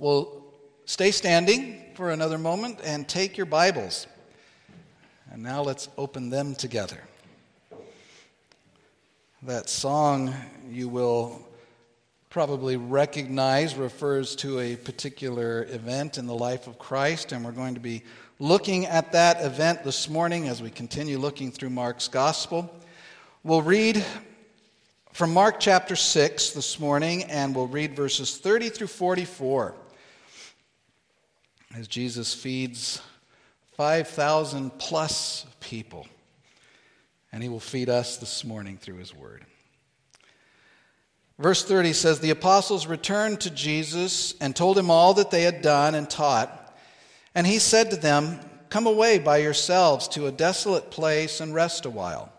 Well, stay standing for another moment and take your Bibles. And now let's open them together. That song you will probably recognize refers to a particular event in the life of Christ, and we're going to be looking at that event this morning as we continue looking through Mark's Gospel. We'll read from Mark chapter 6 this morning, and we'll read verses 30 through 44 as Jesus feeds 5,000 plus people. And he will feed us this morning through his word. Verse 30 says The apostles returned to Jesus and told him all that they had done and taught. And he said to them, Come away by yourselves to a desolate place and rest a while.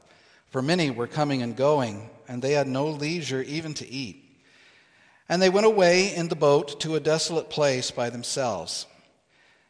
For many were coming and going, and they had no leisure even to eat. And they went away in the boat to a desolate place by themselves.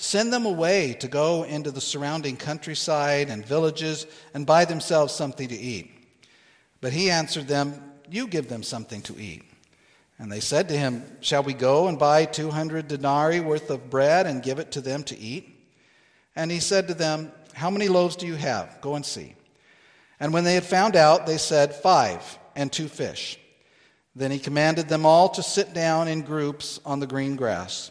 Send them away to go into the surrounding countryside and villages and buy themselves something to eat. But he answered them, You give them something to eat. And they said to him, Shall we go and buy 200 denarii worth of bread and give it to them to eat? And he said to them, How many loaves do you have? Go and see. And when they had found out, they said, Five and two fish. Then he commanded them all to sit down in groups on the green grass.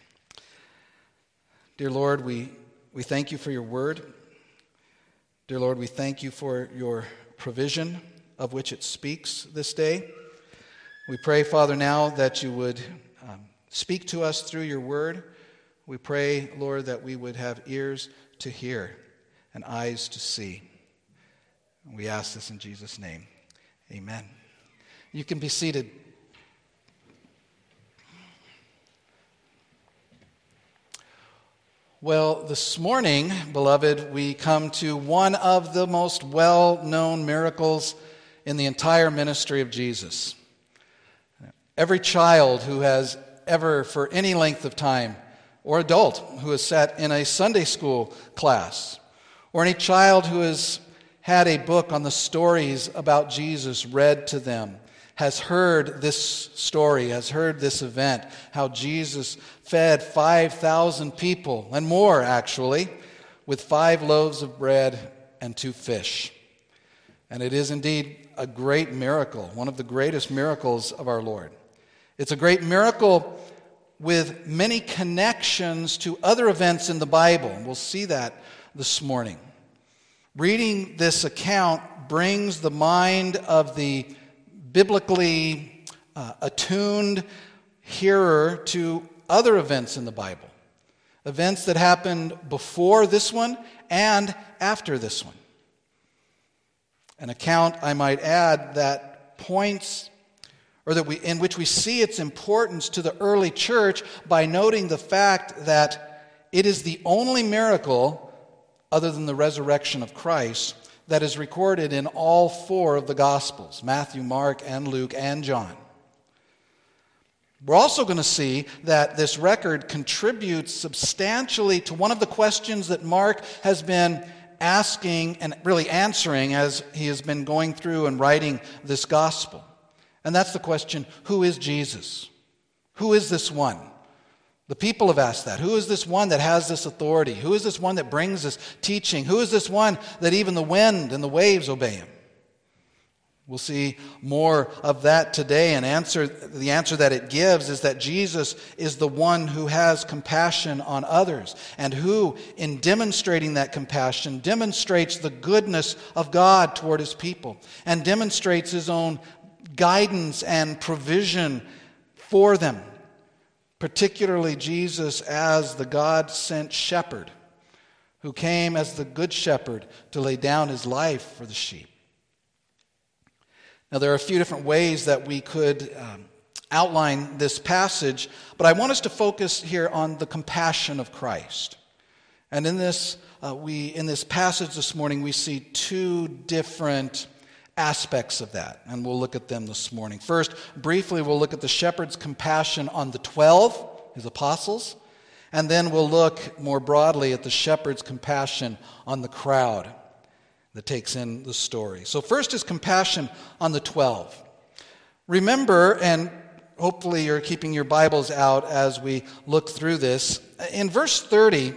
Dear Lord, we, we thank you for your word. Dear Lord, we thank you for your provision of which it speaks this day. We pray, Father, now that you would um, speak to us through your word. We pray, Lord, that we would have ears to hear and eyes to see. We ask this in Jesus' name. Amen. You can be seated. Well, this morning, beloved, we come to one of the most well known miracles in the entire ministry of Jesus. Every child who has ever, for any length of time, or adult who has sat in a Sunday school class, or any child who has had a book on the stories about Jesus read to them, has heard this story, has heard this event, how Jesus fed 5,000 people, and more actually, with five loaves of bread and two fish. And it is indeed a great miracle, one of the greatest miracles of our Lord. It's a great miracle with many connections to other events in the Bible. We'll see that this morning. Reading this account brings the mind of the biblically uh, attuned hearer to other events in the Bible, events that happened before this one and after this one. An account, I might add, that points or that we, in which we see its importance to the early church by noting the fact that it is the only miracle other than the resurrection of Christ that is recorded in all four of the Gospels Matthew, Mark, and Luke, and John. We're also going to see that this record contributes substantially to one of the questions that Mark has been asking and really answering as he has been going through and writing this gospel. And that's the question who is Jesus? Who is this one? The people have asked that. Who is this one that has this authority? Who is this one that brings this teaching? Who is this one that even the wind and the waves obey him? We'll see more of that today. And answer, the answer that it gives is that Jesus is the one who has compassion on others and who, in demonstrating that compassion, demonstrates the goodness of God toward his people and demonstrates his own guidance and provision for them, particularly Jesus as the God sent shepherd who came as the good shepherd to lay down his life for the sheep. Now, there are a few different ways that we could um, outline this passage, but I want us to focus here on the compassion of Christ. And in this, uh, we, in this passage this morning, we see two different aspects of that, and we'll look at them this morning. First, briefly, we'll look at the shepherd's compassion on the 12, his apostles, and then we'll look more broadly at the shepherd's compassion on the crowd that takes in the story. So, first is compassion on the 12. Remember, and hopefully you're keeping your Bibles out as we look through this. In verse 30,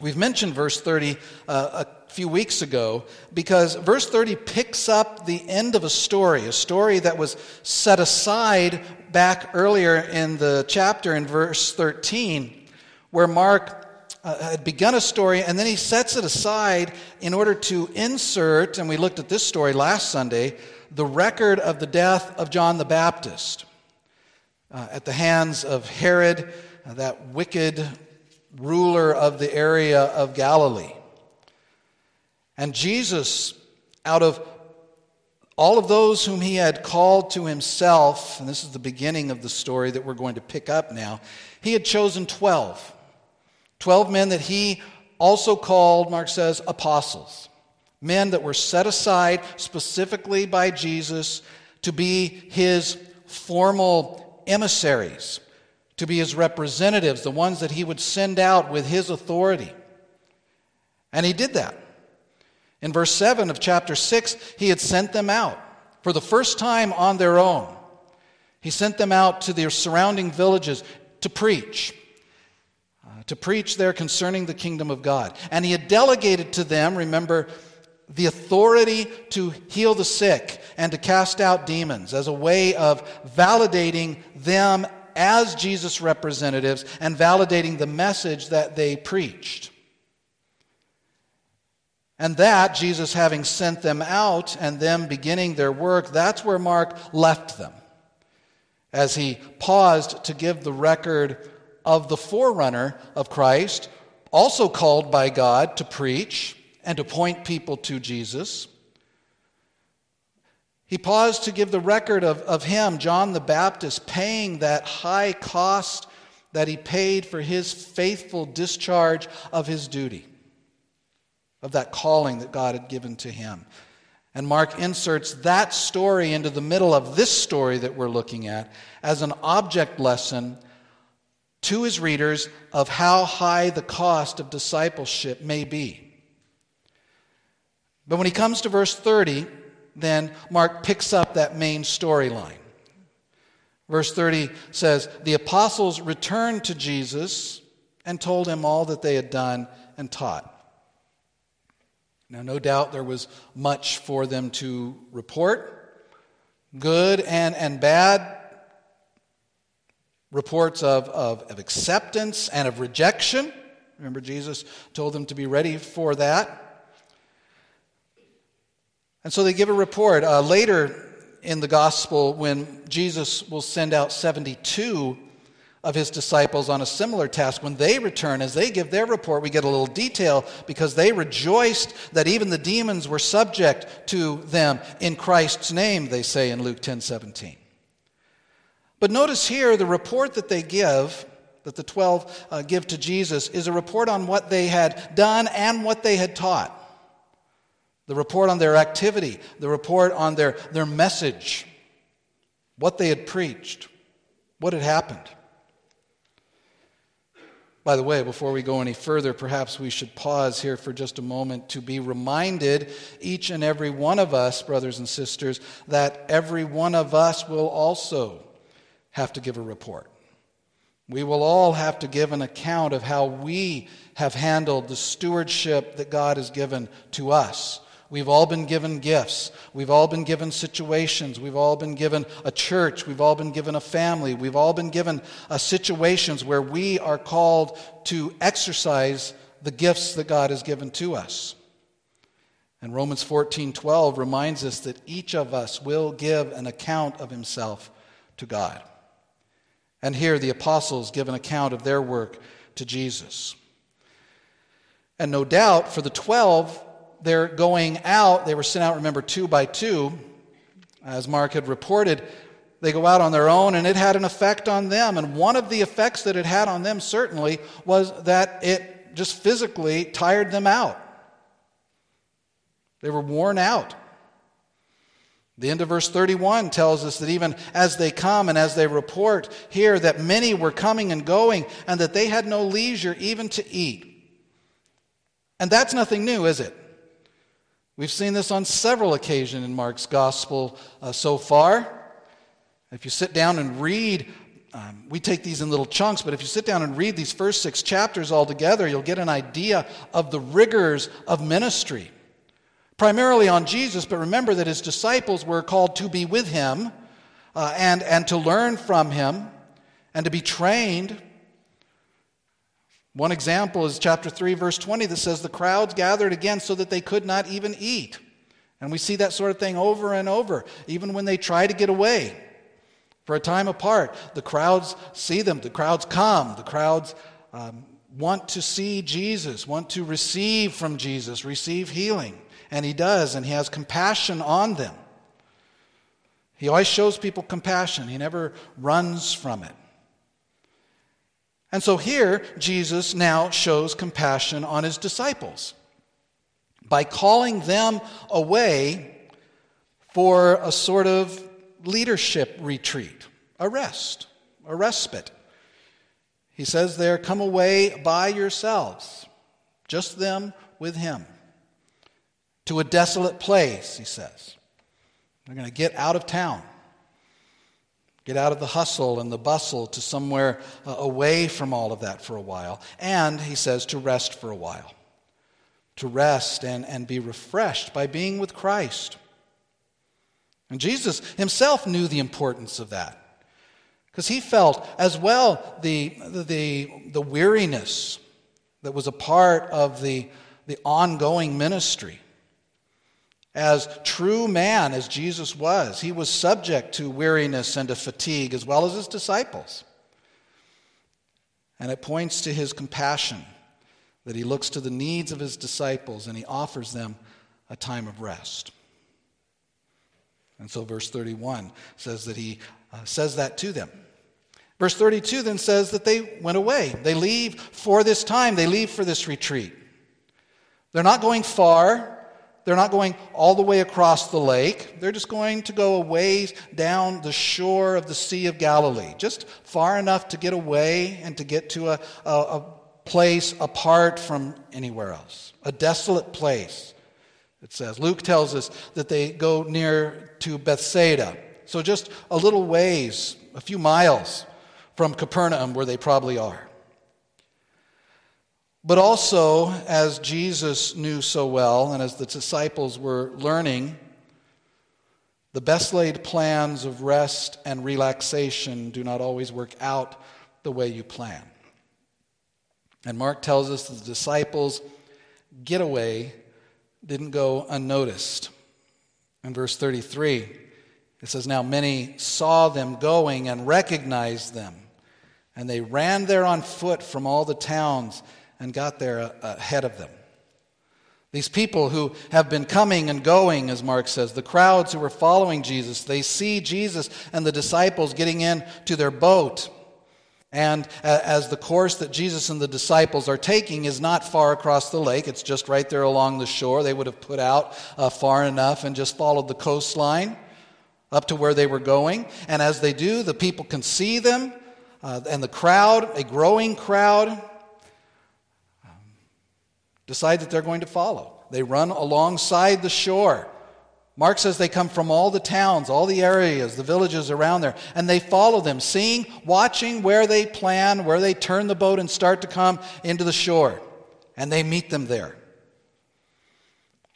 we've mentioned verse 30 uh, a few weeks ago because verse 30 picks up the end of a story, a story that was set aside back earlier in the chapter in verse 13, where Mark uh, had begun a story and then he sets it aside in order to insert, and we looked at this story last Sunday, the record of the death of John the Baptist uh, at the hands of Herod, uh, that wicked ruler of the area of Galilee. And Jesus, out of all of those whom he had called to himself, and this is the beginning of the story that we're going to pick up now, he had chosen 12. 12 men that he also called, Mark says, apostles. Men that were set aside specifically by Jesus to be his formal emissaries, to be his representatives, the ones that he would send out with his authority. And he did that. In verse 7 of chapter 6, he had sent them out for the first time on their own. He sent them out to their surrounding villages to preach uh, to preach there concerning the kingdom of God. And he had delegated to them, remember, the authority to heal the sick and to cast out demons as a way of validating them as Jesus' representatives and validating the message that they preached. And that, Jesus having sent them out and them beginning their work, that's where Mark left them as he paused to give the record of the forerunner of Christ, also called by God to preach and to point people to Jesus. He paused to give the record of, of him, John the Baptist, paying that high cost that he paid for his faithful discharge of his duty, of that calling that God had given to him. And Mark inserts that story into the middle of this story that we're looking at as an object lesson to his readers of how high the cost of discipleship may be. But when he comes to verse 30, then Mark picks up that main storyline. Verse 30 says, The apostles returned to Jesus and told him all that they had done and taught. Now, no doubt there was much for them to report, good and, and bad, reports of, of, of acceptance and of rejection. Remember, Jesus told them to be ready for that. And so they give a report. Uh, later in the gospel, when Jesus will send out 72 of his disciples on a similar task, when they return, as they give their report, we get a little detail because they rejoiced that even the demons were subject to them in Christ's name, they say in Luke 10 17. But notice here the report that they give, that the 12 uh, give to Jesus, is a report on what they had done and what they had taught. The report on their activity, the report on their, their message, what they had preached, what had happened. By the way, before we go any further, perhaps we should pause here for just a moment to be reminded, each and every one of us, brothers and sisters, that every one of us will also have to give a report. We will all have to give an account of how we have handled the stewardship that God has given to us We've all been given gifts. We've all been given situations. We've all been given a church. We've all been given a family. We've all been given uh, situations where we are called to exercise the gifts that God has given to us. And Romans 14:12 reminds us that each of us will give an account of himself to God. And here the apostles give an account of their work to Jesus. And no doubt for the 12 they're going out. They were sent out, remember, two by two. As Mark had reported, they go out on their own, and it had an effect on them. And one of the effects that it had on them, certainly, was that it just physically tired them out. They were worn out. The end of verse 31 tells us that even as they come and as they report here, that many were coming and going, and that they had no leisure even to eat. And that's nothing new, is it? We've seen this on several occasions in Mark's gospel uh, so far. If you sit down and read, um, we take these in little chunks, but if you sit down and read these first six chapters all together, you'll get an idea of the rigors of ministry. Primarily on Jesus, but remember that his disciples were called to be with him uh, and, and to learn from him and to be trained one example is chapter 3, verse 20, that says, The crowds gathered again so that they could not even eat. And we see that sort of thing over and over, even when they try to get away for a time apart. The crowds see them, the crowds come, the crowds um, want to see Jesus, want to receive from Jesus, receive healing. And he does, and he has compassion on them. He always shows people compassion, he never runs from it. And so here, Jesus now shows compassion on his disciples by calling them away for a sort of leadership retreat, a rest, a respite. He says there, Come away by yourselves, just them with him, to a desolate place, he says. They're going to get out of town. Get out of the hustle and the bustle to somewhere uh, away from all of that for a while. And, he says, to rest for a while. To rest and, and be refreshed by being with Christ. And Jesus himself knew the importance of that. Because he felt as well the, the, the weariness that was a part of the, the ongoing ministry. As true man, as Jesus was, he was subject to weariness and to fatigue, as well as his disciples. And it points to his compassion that he looks to the needs of his disciples and he offers them a time of rest. And so, verse 31 says that he uh, says that to them. Verse 32 then says that they went away. They leave for this time, they leave for this retreat. They're not going far. They're not going all the way across the lake. They're just going to go a ways down the shore of the Sea of Galilee, just far enough to get away and to get to a, a, a place apart from anywhere else, a desolate place. It says. Luke tells us that they go near to Bethsaida. So just a little ways, a few miles from Capernaum, where they probably are. But also, as Jesus knew so well, and as the disciples were learning, the best laid plans of rest and relaxation do not always work out the way you plan. And Mark tells us the disciples' getaway didn't go unnoticed. In verse 33, it says, Now many saw them going and recognized them, and they ran there on foot from all the towns and got there uh, ahead of them. These people who have been coming and going, as Mark says, the crowds who were following Jesus, they see Jesus and the disciples getting into their boat. And as the course that Jesus and the disciples are taking is not far across the lake, it's just right there along the shore. They would have put out uh, far enough and just followed the coastline up to where they were going. And as they do, the people can see them, uh, and the crowd, a growing crowd, decide that they're going to follow. They run alongside the shore. Mark says they come from all the towns, all the areas, the villages around there, and they follow them, seeing, watching where they plan, where they turn the boat and start to come into the shore. And they meet them there.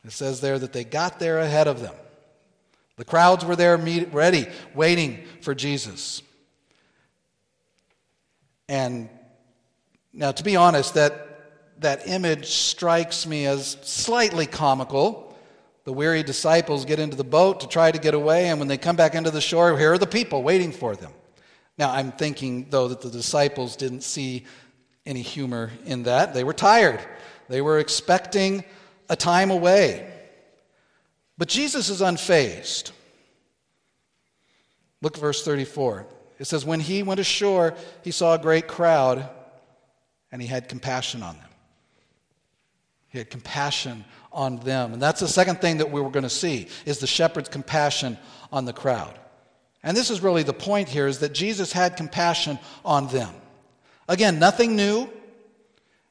It says there that they got there ahead of them. The crowds were there ready, waiting for Jesus. And now, to be honest, that, that image strikes me as slightly comical. The weary disciples get into the boat to try to get away, and when they come back into the shore, here are the people waiting for them. Now, I'm thinking, though, that the disciples didn't see any humor in that. They were tired, they were expecting a time away. But Jesus is unfazed. Look at verse 34. It says, When he went ashore, he saw a great crowd, and he had compassion on them. He had compassion on them. And that's the second thing that we were going to see is the shepherd's compassion on the crowd. And this is really the point here is that Jesus had compassion on them. Again, nothing new.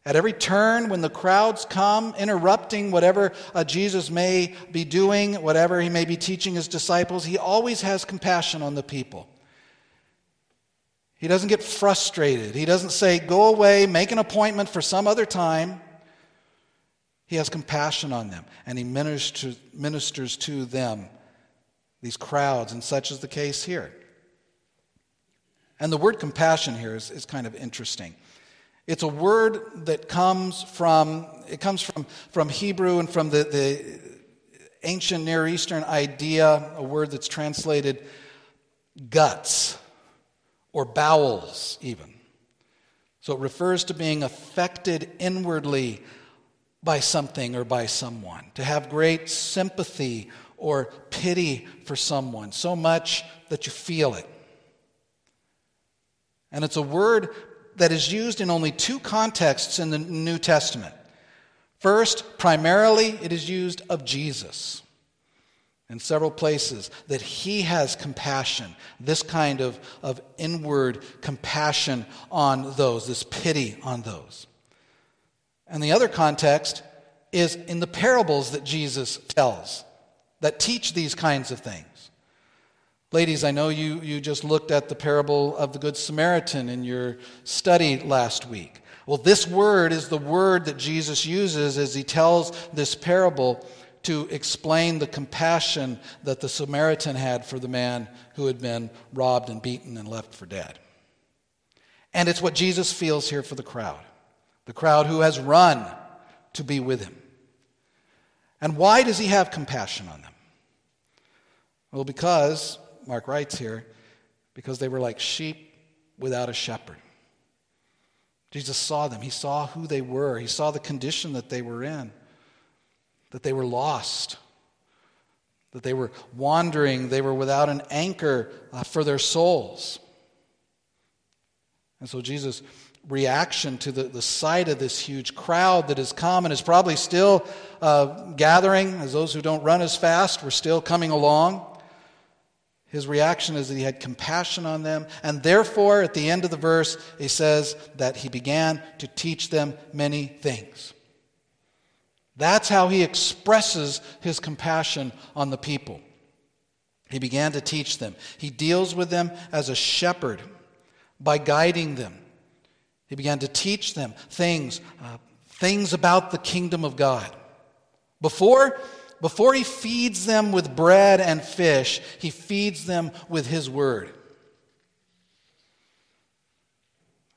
At every turn, when the crowds come, interrupting whatever uh, Jesus may be doing, whatever he may be teaching his disciples, he always has compassion on the people. He doesn't get frustrated. He doesn't say, Go away, make an appointment for some other time. He has compassion on them, and he ministers, to them, these crowds, and such is the case here. And the word compassion here is, is kind of interesting. It's a word that comes from, it comes from, from Hebrew and from the, the ancient Near Eastern idea, a word that's translated guts or bowels, even. So it refers to being affected inwardly by something or by someone, to have great sympathy or pity for someone, so much that you feel it. And it's a word that is used in only two contexts in the New Testament. First, primarily, it is used of Jesus in several places that he has compassion, this kind of, of inward compassion on those, this pity on those. And the other context is in the parables that Jesus tells that teach these kinds of things. Ladies, I know you, you just looked at the parable of the Good Samaritan in your study last week. Well, this word is the word that Jesus uses as he tells this parable to explain the compassion that the Samaritan had for the man who had been robbed and beaten and left for dead. And it's what Jesus feels here for the crowd, the crowd who has run to be with him. And why does he have compassion on them? Well, because Mark writes here, because they were like sheep without a shepherd. Jesus saw them. He saw who they were. He saw the condition that they were in, that they were lost, that they were wandering, they were without an anchor uh, for their souls. And so Jesus' reaction to the, the sight of this huge crowd that has come and is probably still uh, gathering, as those who don't run as fast were still coming along. His reaction is that he had compassion on them, and therefore, at the end of the verse, he says that he began to teach them many things. That's how he expresses his compassion on the people. He began to teach them. He deals with them as a shepherd by guiding them. He began to teach them things, uh, things about the kingdom of God. Before, before he feeds them with bread and fish, he feeds them with his word.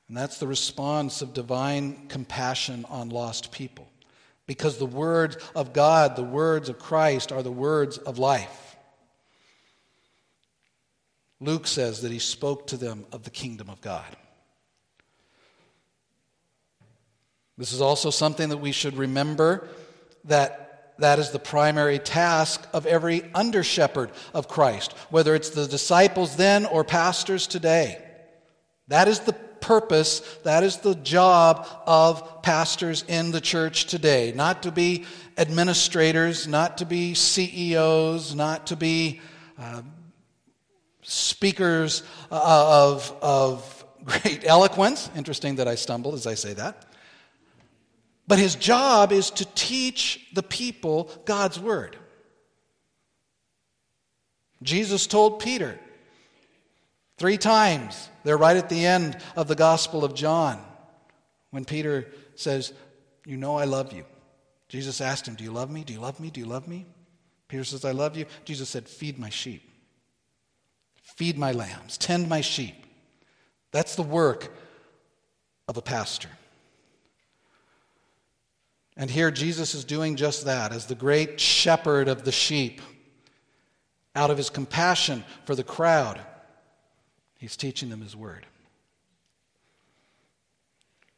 And that's the response of divine compassion on lost people. Because the words of God, the words of Christ, are the words of life. Luke says that he spoke to them of the kingdom of God. This is also something that we should remember that that is the primary task of every under shepherd of Christ, whether it's the disciples then or pastors today. That is the purpose, that is the job of pastors in the church today. Not to be administrators, not to be CEOs, not to be uh, speakers of, of great eloquence. Interesting that I stumbled as I say that. But his job is to teach the people God's word. Jesus told Peter three times, they're right at the end of the Gospel of John, when Peter says, You know I love you. Jesus asked him, Do you love me? Do you love me? Do you love me? Peter says, I love you. Jesus said, Feed my sheep. Feed my lambs. Tend my sheep. That's the work of a pastor. And here Jesus is doing just that as the great shepherd of the sheep. Out of his compassion for the crowd, he's teaching them his word.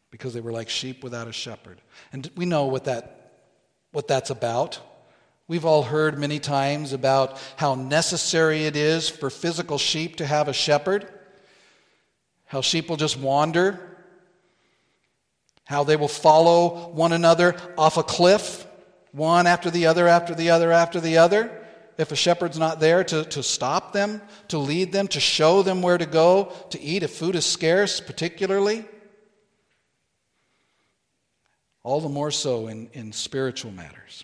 Because they were like sheep without a shepherd. And we know what, that, what that's about. We've all heard many times about how necessary it is for physical sheep to have a shepherd, how sheep will just wander how they will follow one another off a cliff, one after the other, after the other, after the other. If a shepherd's not there to, to stop them, to lead them, to show them where to go, to eat if food is scarce, particularly. All the more so in, in spiritual matters.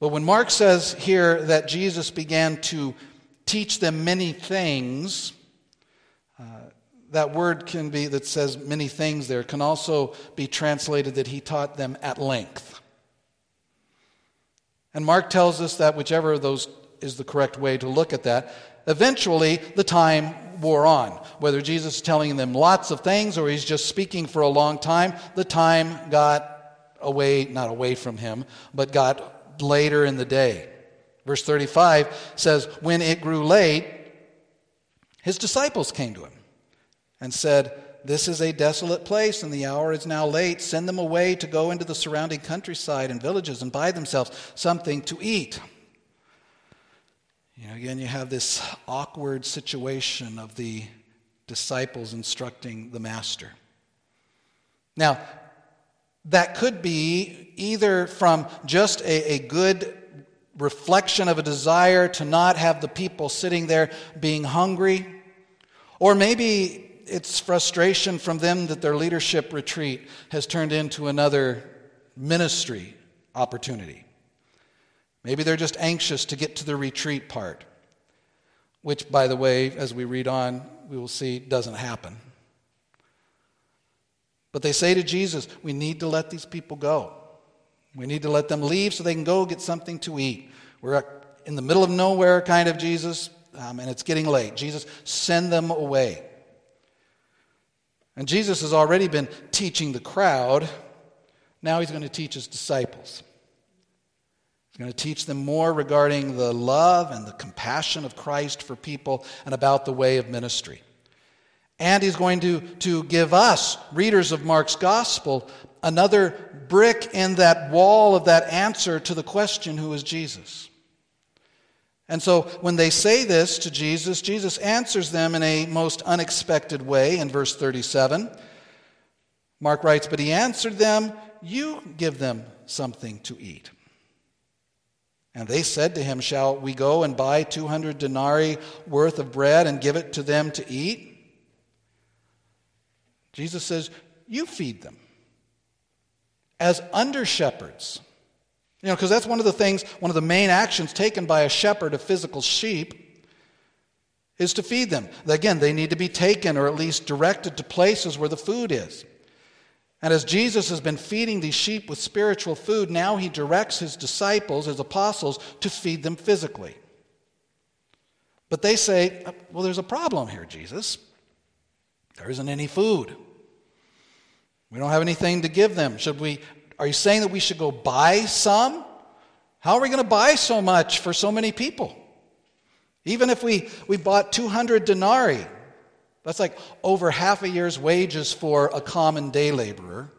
But when Mark says here that Jesus began to teach them many things, that word can be that says many things there can also be translated that he taught them at length. And Mark tells us that whichever of those is the correct way to look at that, eventually the time wore on. Whether Jesus is telling them lots of things or he's just speaking for a long time, the time got away, not away from him, but got later in the day. Verse 35 says, When it grew late, his disciples came to him and said, This is a desolate place, and the hour is now late. Send them away to go into the surrounding countryside and villages and buy themselves something to eat. You know, again, you have this awkward situation of the disciples instructing the master. Now, that could be either from just a, a good reflection of a desire to not have the people sitting there being hungry, or maybe it's frustration from them that their leadership retreat has turned into another ministry opportunity. Maybe they're just anxious to get to the retreat part, which, by the way, as we read on, we will see doesn't happen. But they say to Jesus, We need to let these people go. We need to let them leave so they can go get something to eat. We're in the middle of nowhere, kind of, Jesus, um, and it's getting late. Jesus, send them away. And Jesus has already been teaching the crowd. Now he's going to teach his disciples. He's going to teach them more regarding the love and the compassion of Christ for people and about the way of ministry. And he's going to, to give us, readers of Mark's gospel, another brick in that wall of that answer to the question who is Jesus? And so when they say this to Jesus, Jesus answers them in a most unexpected way in verse 37. Mark writes, But he answered them, You give them something to eat. And they said to him, Shall we go and buy 200 denarii worth of bread and give it to them to eat? Jesus says, You feed them as under shepherds. You know, because that's one of the things, one of the main actions taken by a shepherd of physical sheep is to feed them. Again, they need to be taken or at least directed to places where the food is. And as Jesus has been feeding these sheep with spiritual food, now he directs his disciples, his apostles, to feed them physically. But they say, well, there's a problem here, Jesus. There isn't any food. We don't have anything to give them. Should we are you saying that we should go buy some? How are we going to buy so much for so many people? Even if we, we bought 200 denarii, that's like over half a year's wages for a common day laborer.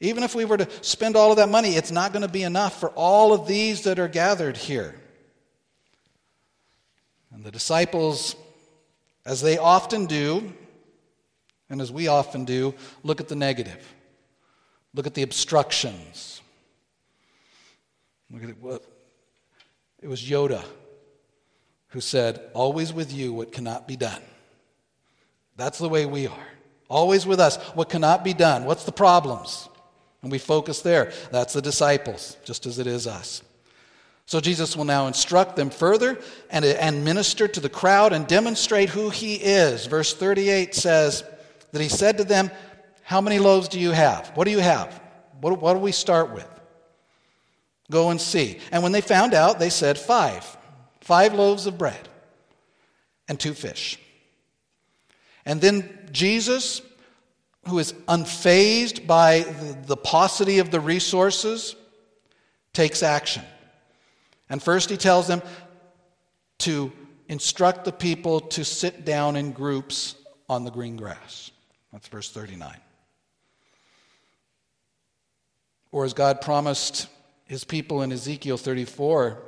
Even if we were to spend all of that money, it's not going to be enough for all of these that are gathered here. And the disciples, as they often do, and as we often do, look at the negative. Look at the obstructions. Look at it. It was Yoda who said, Always with you what cannot be done. That's the way we are. Always with us what cannot be done. What's the problems? And we focus there. That's the disciples, just as it is us. So Jesus will now instruct them further and, and minister to the crowd and demonstrate who he is. Verse 38 says that he said to them, how many loaves do you have? What do you have? What, what do we start with? Go and see. And when they found out, they said, Five. Five loaves of bread and two fish. And then Jesus, who is unfazed by the, the paucity of the resources, takes action. And first, he tells them to instruct the people to sit down in groups on the green grass. That's verse 39. Or as God promised his people in Ezekiel 34,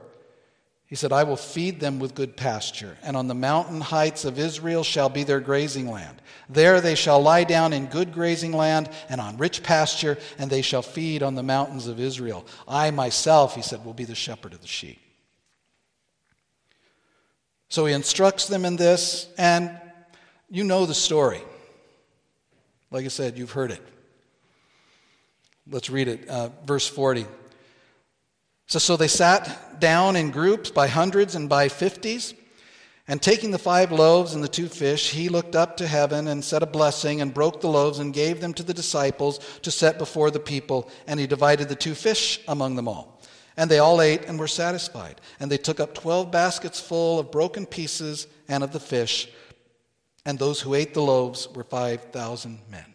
he said, I will feed them with good pasture, and on the mountain heights of Israel shall be their grazing land. There they shall lie down in good grazing land and on rich pasture, and they shall feed on the mountains of Israel. I myself, he said, will be the shepherd of the sheep. So he instructs them in this, and you know the story. Like I said, you've heard it. Let's read it. Uh, verse 40. So, so they sat down in groups by hundreds and by fifties. And taking the five loaves and the two fish, he looked up to heaven and said a blessing and broke the loaves and gave them to the disciples to set before the people. And he divided the two fish among them all. And they all ate and were satisfied. And they took up twelve baskets full of broken pieces and of the fish. And those who ate the loaves were 5,000 men.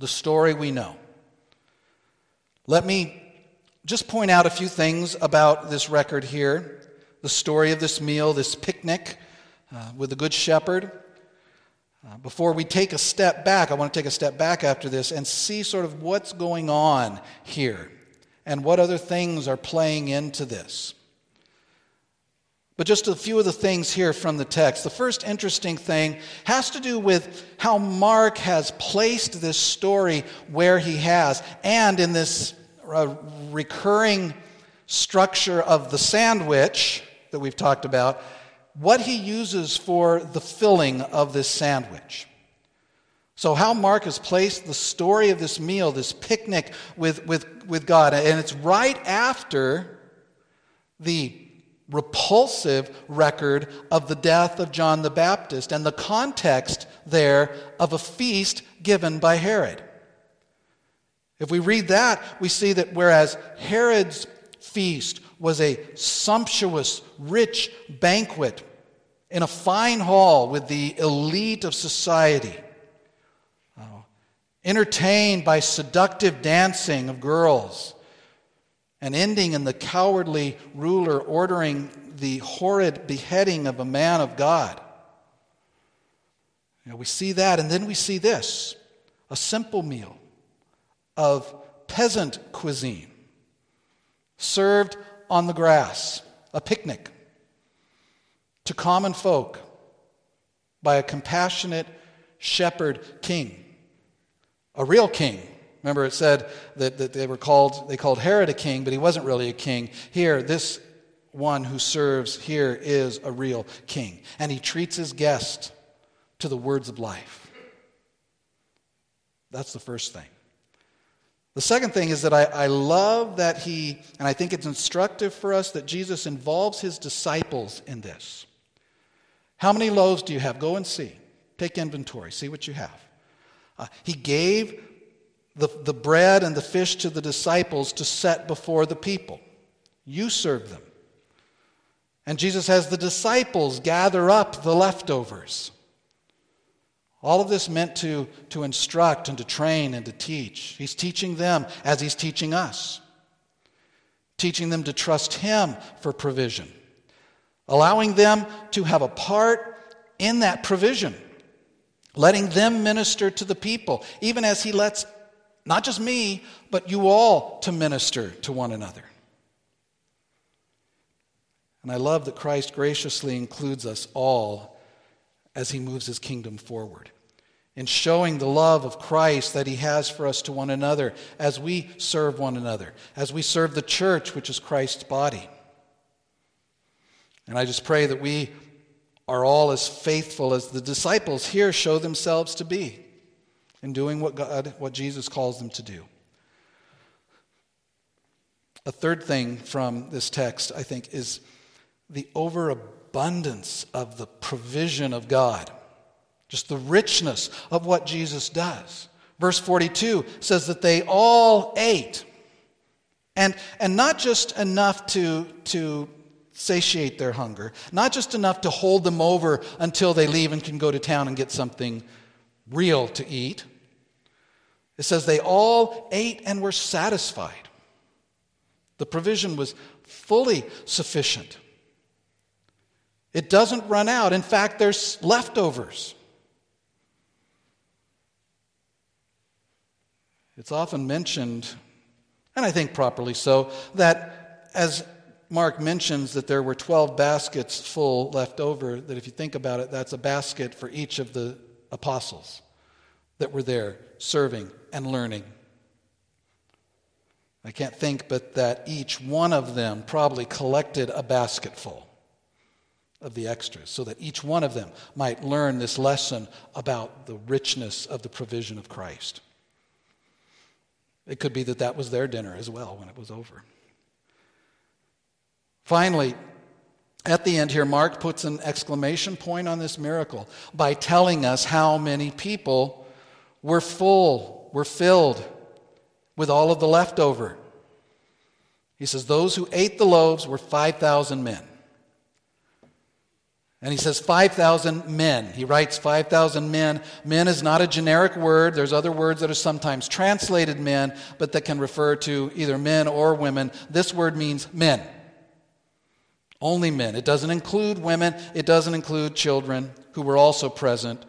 The story we know. Let me just point out a few things about this record here the story of this meal, this picnic uh, with the Good Shepherd. Uh, before we take a step back, I want to take a step back after this and see sort of what's going on here and what other things are playing into this. But just a few of the things here from the text. The first interesting thing has to do with how Mark has placed this story where he has, and in this a recurring structure of the sandwich that we've talked about, what he uses for the filling of this sandwich. So, how Mark has placed the story of this meal, this picnic with, with, with God, and it's right after the repulsive record of the death of John the Baptist and the context there of a feast given by Herod. If we read that, we see that whereas Herod's feast was a sumptuous, rich banquet in a fine hall with the elite of society, uh, entertained by seductive dancing of girls, and ending in the cowardly ruler ordering the horrid beheading of a man of God. You know, we see that, and then we see this a simple meal of peasant cuisine served on the grass, a picnic to common folk by a compassionate shepherd king, a real king. Remember, it said that, that they were called, they called Herod a king, but he wasn't really a king. Here, this one who serves here is a real king. And he treats his guest to the words of life. That's the first thing. The second thing is that I, I, love that he, and I think it's instructive for us that Jesus involves his disciples in this. How many loaves do you have? Go and see. Take inventory, see what you have. Uh, he gave the, the bread and the fish to the disciples to set before the people. You serve them. And Jesus has the disciples gather up the leftovers. All of this meant to, to instruct and to train and to teach. He's teaching them as he's teaching us, teaching them to trust him for provision, allowing them to have a part in that provision, letting them minister to the people, even as he lets not just me, but you all to minister to one another. And I love that Christ graciously includes us all as he moves his kingdom forward. In showing the love of Christ that he has for us to one another as we serve one another, as we serve the church, which is Christ's body. And I just pray that we are all as faithful as the disciples here show themselves to be in doing what God, what Jesus calls them to do. A third thing from this text, I think, is the overabundance of the provision of God, just the richness of what Jesus does. Verse 42 says that they all ate. And, and not just enough to, to satiate their hunger, not just enough to hold them over until they leave and can go to town and get something real to eat. It says they all ate and were satisfied. The provision was fully sufficient. It doesn't run out. In fact, there's leftovers. It's often mentioned, and I think properly so, that as Mark mentions that there were 12 baskets full left over, that if you think about it, that's a basket for each of the apostles that were there serving and learning. I can't think but that each one of them probably collected a basketful of the extras so that each one of them might learn this lesson about the richness of the provision of Christ. It could be that that was their dinner as well when it was over. Finally, at the end here, Mark puts an exclamation point on this miracle by telling us how many people were full, were filled with all of the leftover. He says, Those who ate the loaves were 5,000 men. And he says 5,000 men. He writes 5,000 men. Men is not a generic word. There's other words that are sometimes translated men, but that can refer to either men or women. This word means men. Only men. It doesn't include women, it doesn't include children who were also present.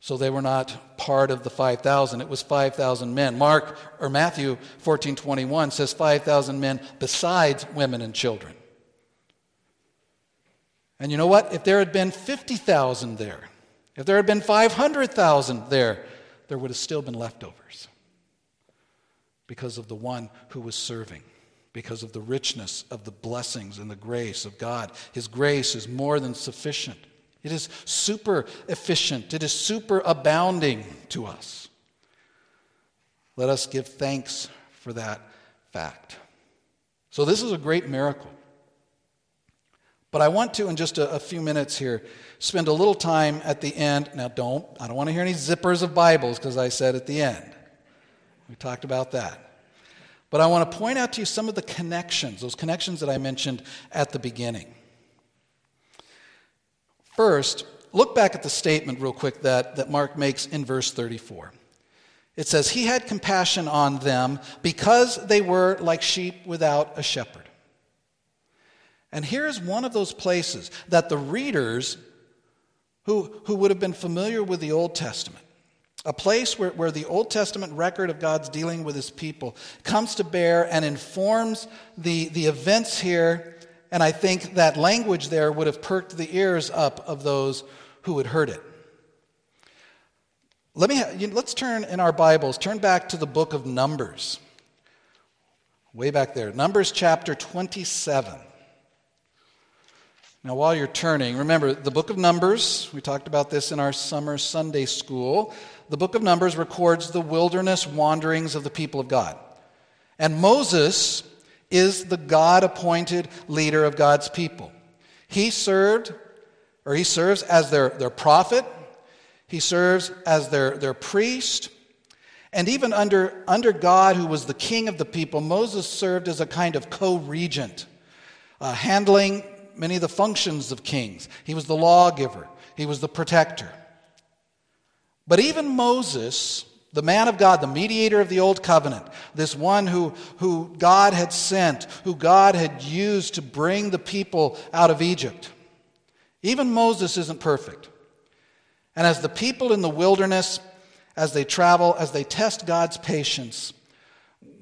So they were not part of the 5,000. It was 5,000 men. Mark or Matthew 14:21 says 5,000 men besides women and children. And you know what? If there had been 50,000 there, if there had been 500,000 there, there would have still been leftovers because of the one who was serving, because of the richness of the blessings and the grace of God. His grace is more than sufficient. It is super efficient, it is super abounding to us. Let us give thanks for that fact. So, this is a great miracle. But I want to, in just a, a, few minutes here, spend a little time at the end. Now, don't, I don't want to hear any zippers of Bibles because I said at the end. We talked about that. But I want to point out to you some of the connections, those connections that I mentioned at the beginning. First, look back at the statement real quick that, that Mark makes in verse 34. It says, He had compassion on them because they were like sheep without a shepherd. And here's one of those places that the readers who, who would have been familiar with the Old Testament, a place where, where the Old Testament record of God's dealing with his people comes to bear and informs the, the events here and I think that language there would have perked the ears up of those who had heard it. Let me, let's turn in our Bibles, turn back to the book of Numbers. Way back there. Numbers chapter 27. Now, while you're turning, remember the book of Numbers, we talked about this in our summer Sunday school. The book of Numbers records the wilderness wanderings of the people of God. And Moses is the God appointed leader of God's people. He served, or he serves as their, their prophet, he serves as their, their priest, and even under, under God, who was the king of the people, Moses served as a kind of co regent, uh, handling many of the functions of kings. He was the lawgiver, he was the protector. But even Moses the man of God, the mediator of the old covenant, this one who, who God had sent, who God had used to bring the people out of Egypt. Even Moses isn't perfect. And as the people in the wilderness, as they travel, as they test God's patience,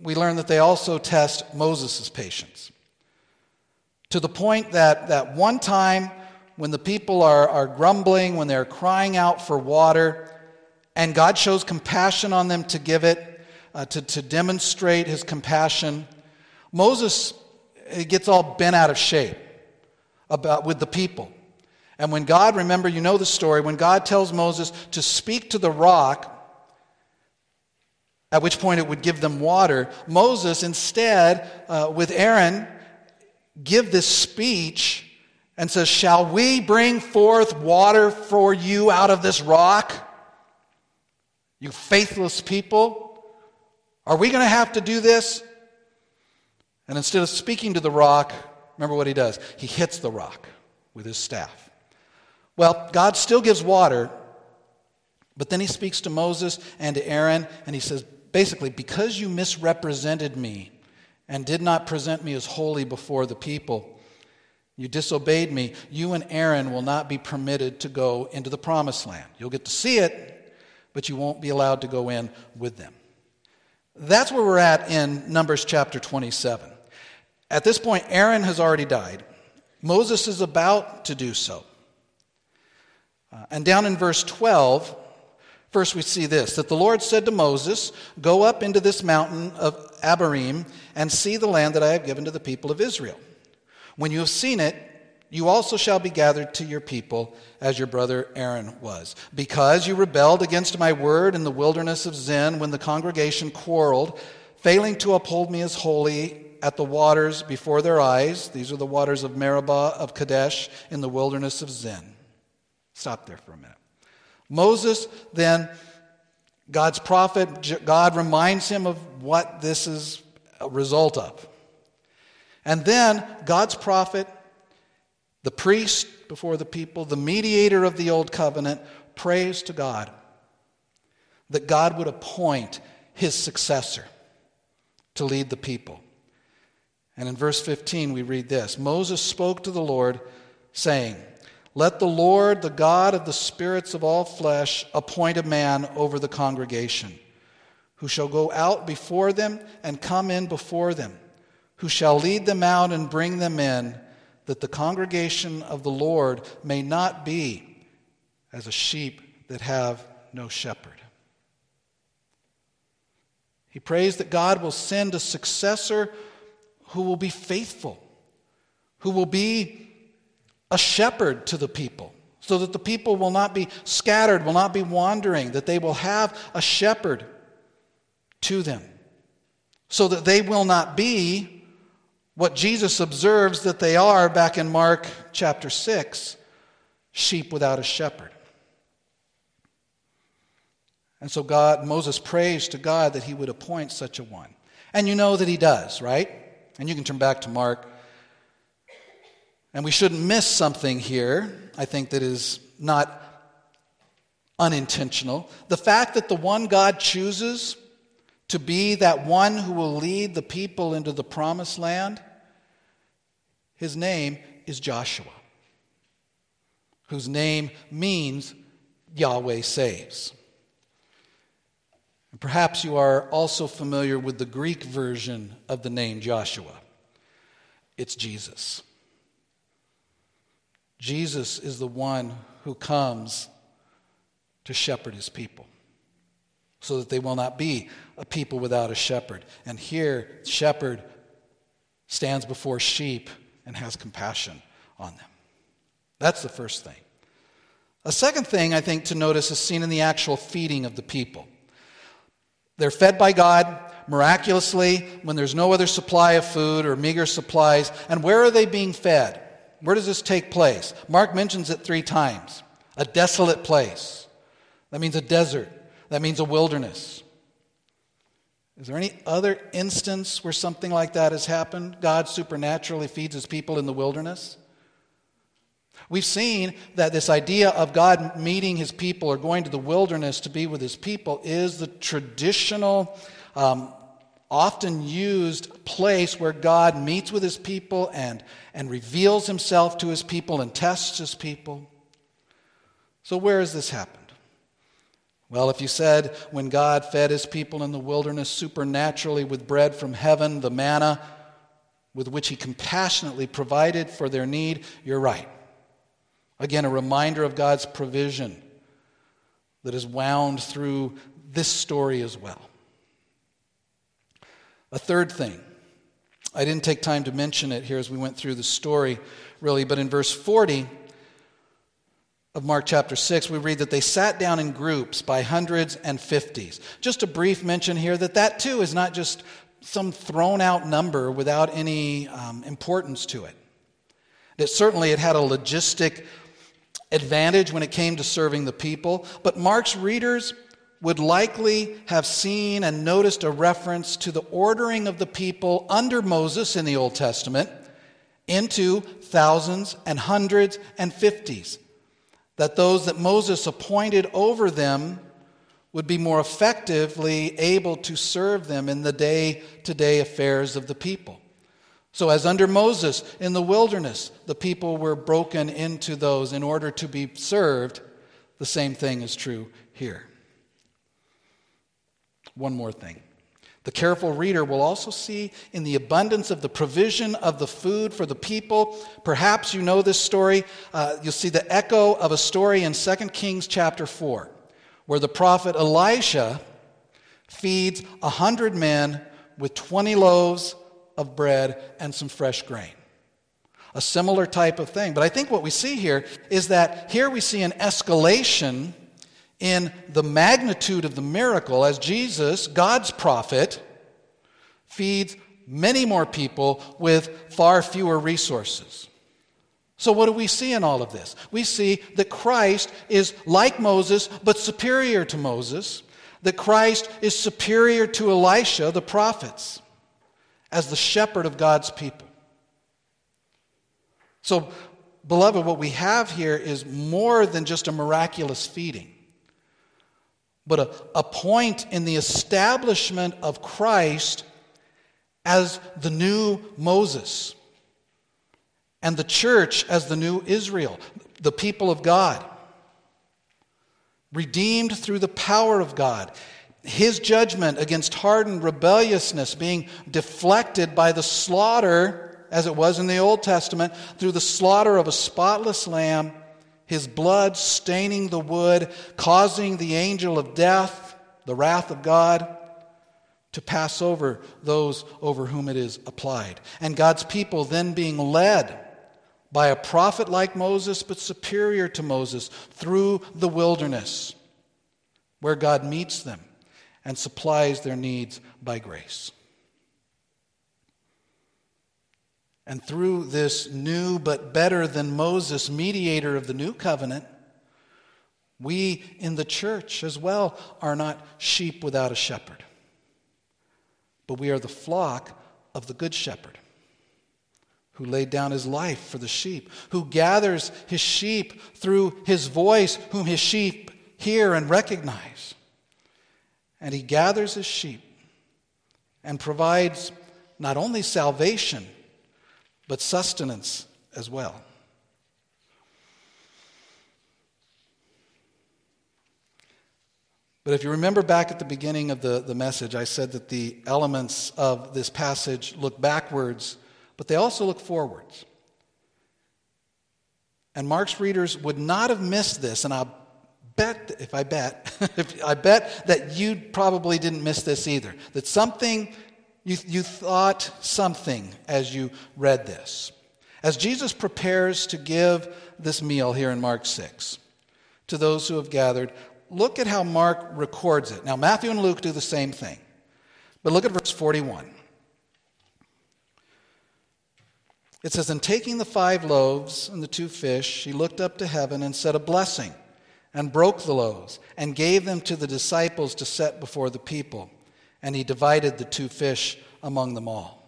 we learn that they also test Moses' patience. To the point that, that one time when the people are, are grumbling, when they're crying out for water, and God shows compassion on them to give it, uh, to, to demonstrate his compassion. Moses gets all bent out of shape about, with the people. And when God, remember, you know the story, when God tells Moses to speak to the rock, at which point it would give them water, Moses instead, uh, with Aaron, give this speech and says, Shall we bring forth water for you out of this rock? You faithless people, are we going to have to do this? And instead of speaking to the rock, remember what he does? He hits the rock with his staff. Well, God still gives water, but then he speaks to Moses and to Aaron, and he says, basically, because you misrepresented me and did not present me as holy before the people, you disobeyed me, you and Aaron will not be permitted to go into the promised land. You'll get to see it, but you won't be allowed to go in with them. That's where we're at in Numbers chapter 27. At this point, Aaron has already died. Moses is about to do so. Uh, and down in verse 12, first we see this that the Lord said to Moses, Go up into this mountain of Abarim and see the land that I have given to the people of Israel. When you have seen it, you also shall be gathered to your people as your brother Aaron was. Because you rebelled against my word in the wilderness of Zin when the congregation quarreled, failing to uphold me as holy at the waters before their eyes. These are the waters of Meribah of Kadesh in the wilderness of Zin. Stop there for a minute. Moses then, God's prophet, God reminds him of what this is a result of. And then God's prophet, the priest before the people, the mediator of the old covenant, prays to God that God would appoint his successor to lead the people. And in verse 15, we read this Moses spoke to the Lord, saying, Let the Lord, the God of the spirits of all flesh, appoint a man over the congregation, who shall go out before them and come in before them, who shall lead them out and bring them in, that the congregation of the Lord may not be as a sheep that have no shepherd. He prays that God will send a successor who will be faithful, who will be a shepherd to the people, so that the people will not be scattered, will not be wandering, that they will have a shepherd to them, so that they will not be what Jesus observes that they are back in Mark chapter 6 sheep without a shepherd. And so God Moses prays to God that he would appoint such a one. And you know that he does, right? And you can turn back to Mark. And we shouldn't miss something here, I think, that is not unintentional. The fact that the one God chooses to be that one who will lead the people into the promised land, his name is Joshua, whose name means Yahweh saves. Perhaps you are also familiar with the Greek version of the name Joshua. It's Jesus. Jesus is the one who comes to shepherd his people so that they will not be a people without a shepherd. And here, shepherd stands before sheep and has compassion on them. That's the first thing. A second thing I think to notice is seen in the actual feeding of the people. They're fed by God miraculously when there's no other supply of food or meager supplies. And where are they being fed? Where does this take place? Mark mentions it three times a desolate place. That means a desert, that means a wilderness. Is there any other instance where something like that has happened? God supernaturally feeds his people in the wilderness? We've seen that this idea of God meeting his people or going to the wilderness to be with his people is the traditional, um, often used place where God meets with his people and, and reveals himself to his people and tests his people. So, where has this happened? Well, if you said when God fed his people in the wilderness supernaturally with bread from heaven, the manna with which he compassionately provided for their need, you're right. Again, a reminder of God's provision that is wound through this story as well. A third thing, I didn't take time to mention it here as we went through the story, really, but in verse 40 of Mark chapter 6, we read that they sat down in groups by hundreds and fifties. Just a brief mention here that that too is not just some thrown out number without any um, importance to it. That certainly it had a logistic advantage when it came to serving the people, but Mark's readers would likely have seen and noticed a reference to the ordering of the people under Moses in the Old Testament into thousands and hundreds and fifties, that those that Moses appointed over them would be more effectively able to serve them in the day to day affairs of the people. So, as under Moses in the wilderness, the people were broken into those in order to be served, the same thing is true here. One more thing. The careful reader will also see in the abundance of the provision of the food for the people. Perhaps you know this story. Uh, you'll see the echo of a story in 2 Kings chapter 4 where the prophet Elisha feeds a hundred men with 20 loaves of bread and some fresh grain. A similar type of thing. But I think what we see here is that here we see an escalation in the magnitude of the miracle as Jesus, God's prophet, feeds many more people with far fewer resources. So, what do we see in all of this? We see that Christ is like Moses, but superior to Moses, that Christ is superior to Elisha, the prophets, as the shepherd of God's people. So, beloved, what we have here is more than just a miraculous feeding, but a, a point in the establishment of Christ as the new Moses and the church as the new Israel, the people of God, redeemed through the power of God. His judgment against hardened rebelliousness being deflected by the slaughter, as it was in the Old Testament, through the slaughter of a spotless lamb, his blood staining the wood, causing the angel of death, the wrath of God, to pass over those over whom it is applied. And God's people then being led by a prophet like Moses, but superior to Moses, through the wilderness, where God meets them and supplies their needs by grace. And through this new but better than Moses mediator of the new covenant, we in the church as well are not sheep without a shepherd, but we are the flock of the good shepherd who laid down his life for the sheep, who gathers his sheep through his voice, whom his sheep hear and recognize. And he gathers his sheep and provides not only salvation, but sustenance as well. But if you remember back at the beginning of the, the message, I said that the elements of this passage look backwards but they also look forwards. And Mark's readers would not have missed this, and I'll bet, if I bet, if I bet that you probably didn't miss this either. That something, you, you thought something as you read this. As Jesus prepares to give this meal here in Mark 6 to those who have gathered, look at how Mark records it. Now, Matthew and Luke do the same thing. But look at verse 41. It says, And taking the five loaves and the two fish, he looked up to heaven and said a blessing, and broke the loaves, and gave them to the disciples to set before the people. And he divided the two fish among them all.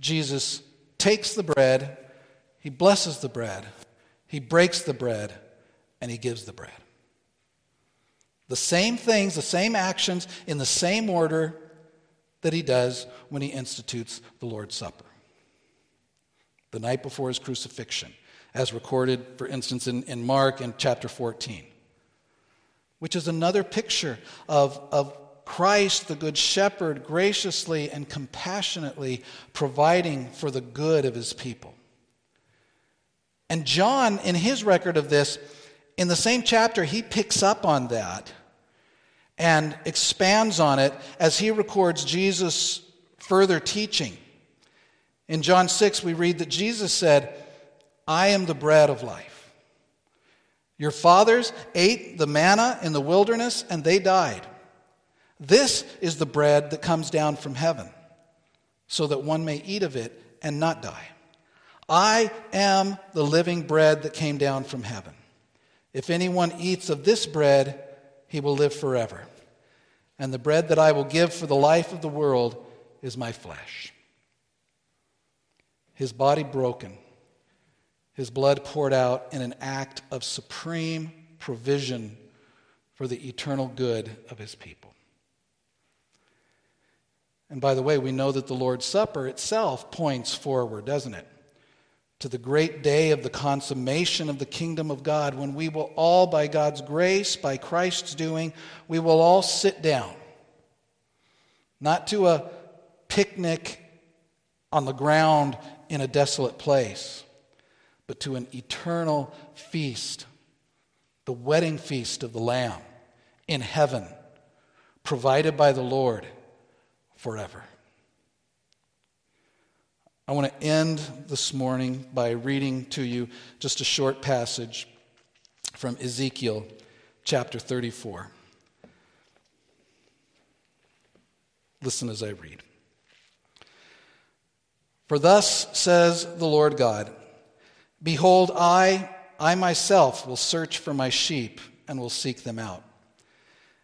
Jesus takes the bread, he blesses the bread, he breaks the bread, and he gives the bread. The same things, the same actions, in the same order that he does when he institutes the Lord's Supper the night before his crucifixion, as recorded, for instance, in, in Mark in chapter 14, which is another picture of, of Christ, the Good Shepherd, graciously and compassionately providing for the good of his people. And John, in his record of this, in the same chapter, he picks up on that and expands on it as he records Jesus' further teaching. In John 6, we read that Jesus said, I am the bread of life. Your fathers ate the manna in the wilderness and they died. This is the bread that comes down from heaven, so that one may eat of it and not die. I am the living bread that came down from heaven. If anyone eats of this bread, he will live forever. And the bread that I will give for the life of the world is my flesh. His body broken, his blood poured out in an act of supreme provision for the eternal good of his people. And by the way, we know that the Lord's Supper itself points forward, doesn't it? To the great day of the consummation of the kingdom of God, when we will all, by God's grace, by Christ's doing, we will all sit down. Not to a picnic on the ground in a desolate place, but to an eternal feast, the wedding feast of the Lamb in heaven, provided by the Lord forever. I want to end this morning by reading to you just a short passage from Ezekiel chapter 34. Listen as I read. For thus says the Lord God Behold, I, I myself will search for my sheep and will seek them out.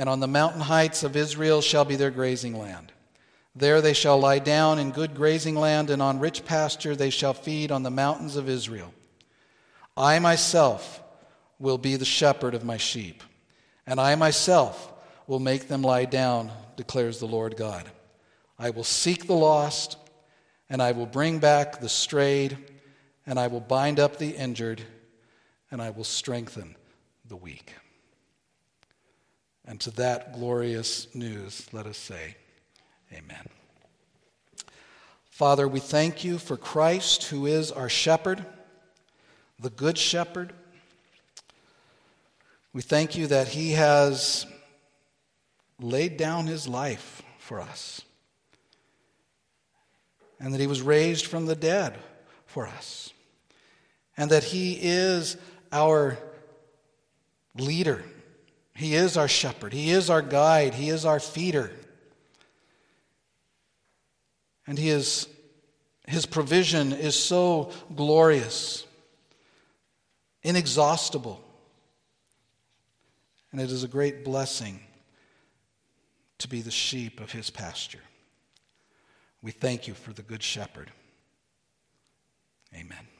and on the mountain heights of Israel shall be their grazing land. There they shall lie down in good grazing land, and on rich pasture they shall feed on the mountains of Israel. I myself will be the shepherd of my sheep, and I myself will make them lie down, declares the Lord God. I will seek the lost, and I will bring back the strayed, and I will bind up the injured, and I will strengthen the weak. And to that glorious news, let us say, Amen. Father, we thank you for Christ, who is our shepherd, the good shepherd. We thank you that he has laid down his life for us, and that he was raised from the dead for us, and that he is our leader he is our shepherd, He is our guide, He is our feeder. And he is, His provision is so glorious, inexhaustible. And it is a great blessing to be the sheep of His pasture. We thank you for the Good Shepherd. Amen.